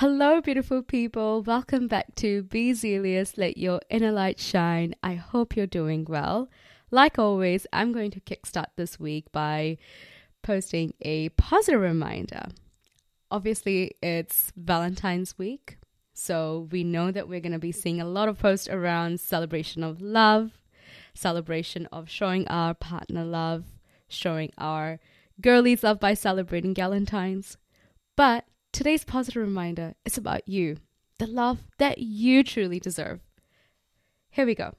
Hello, beautiful people. Welcome back to Be Zealous, Let Your Inner Light Shine. I hope you're doing well. Like always, I'm going to kickstart this week by posting a positive reminder. Obviously, it's Valentine's week, so we know that we're going to be seeing a lot of posts around celebration of love, celebration of showing our partner love, showing our girlies love by celebrating Galentine's. But Today's positive reminder is about you, the love that you truly deserve. Here we go.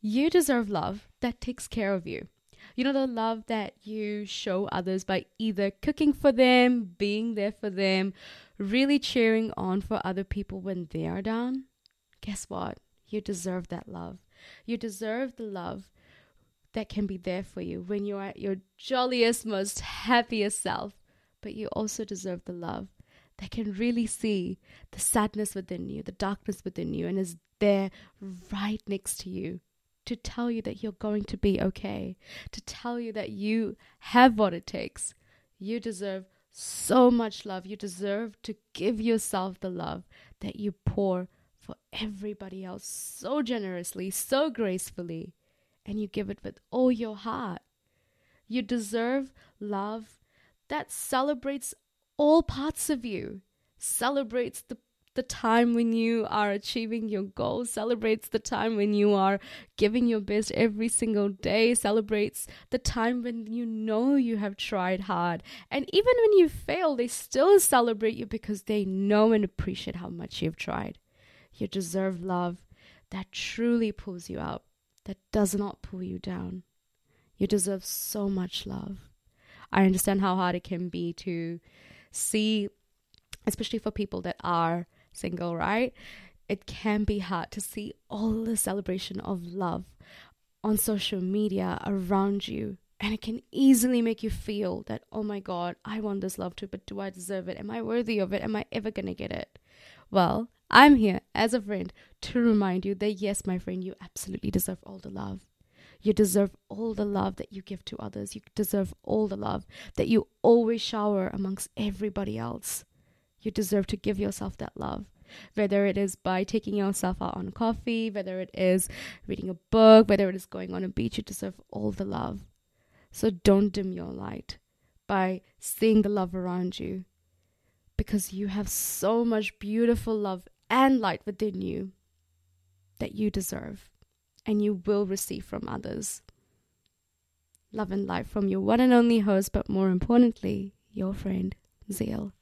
You deserve love that takes care of you. You know, the love that you show others by either cooking for them, being there for them, really cheering on for other people when they are down. Guess what? You deserve that love. You deserve the love that can be there for you when you are at your jolliest, most happiest self. But you also deserve the love that can really see the sadness within you, the darkness within you, and is there right next to you to tell you that you're going to be okay, to tell you that you have what it takes. You deserve so much love. You deserve to give yourself the love that you pour for everybody else so generously, so gracefully, and you give it with all your heart. You deserve love that celebrates all parts of you, celebrates the the time when you are achieving your goals, celebrates the time when you are giving your best every single day, celebrates the time when you know you have tried hard. And even when you fail, they still celebrate you because they know and appreciate how much you've tried. You deserve love that truly pulls you up, that does not pull you down. You deserve so much love. I understand how hard it can be to see, especially for people that are single, right? It can be hard to see all the celebration of love on social media around you. And it can easily make you feel that, oh my God, I want this love too, but do I deserve it? Am I worthy of it? Am I ever going to get it? Well, I'm here as a friend to remind you that yes, my friend, you absolutely deserve all the love. You deserve all the love that you give to others. You deserve all the love that you always shower amongst everybody else. You deserve to give yourself that love. Whether it is by taking yourself out on coffee, whether it is reading a book, whether it is going on a beach, you deserve all the love. So don't dim your light by seeing the love around you because you have so much beautiful love and light within you that you deserve and you will receive from others. Love and light from your one and only host, but more importantly, your friend, Zeal.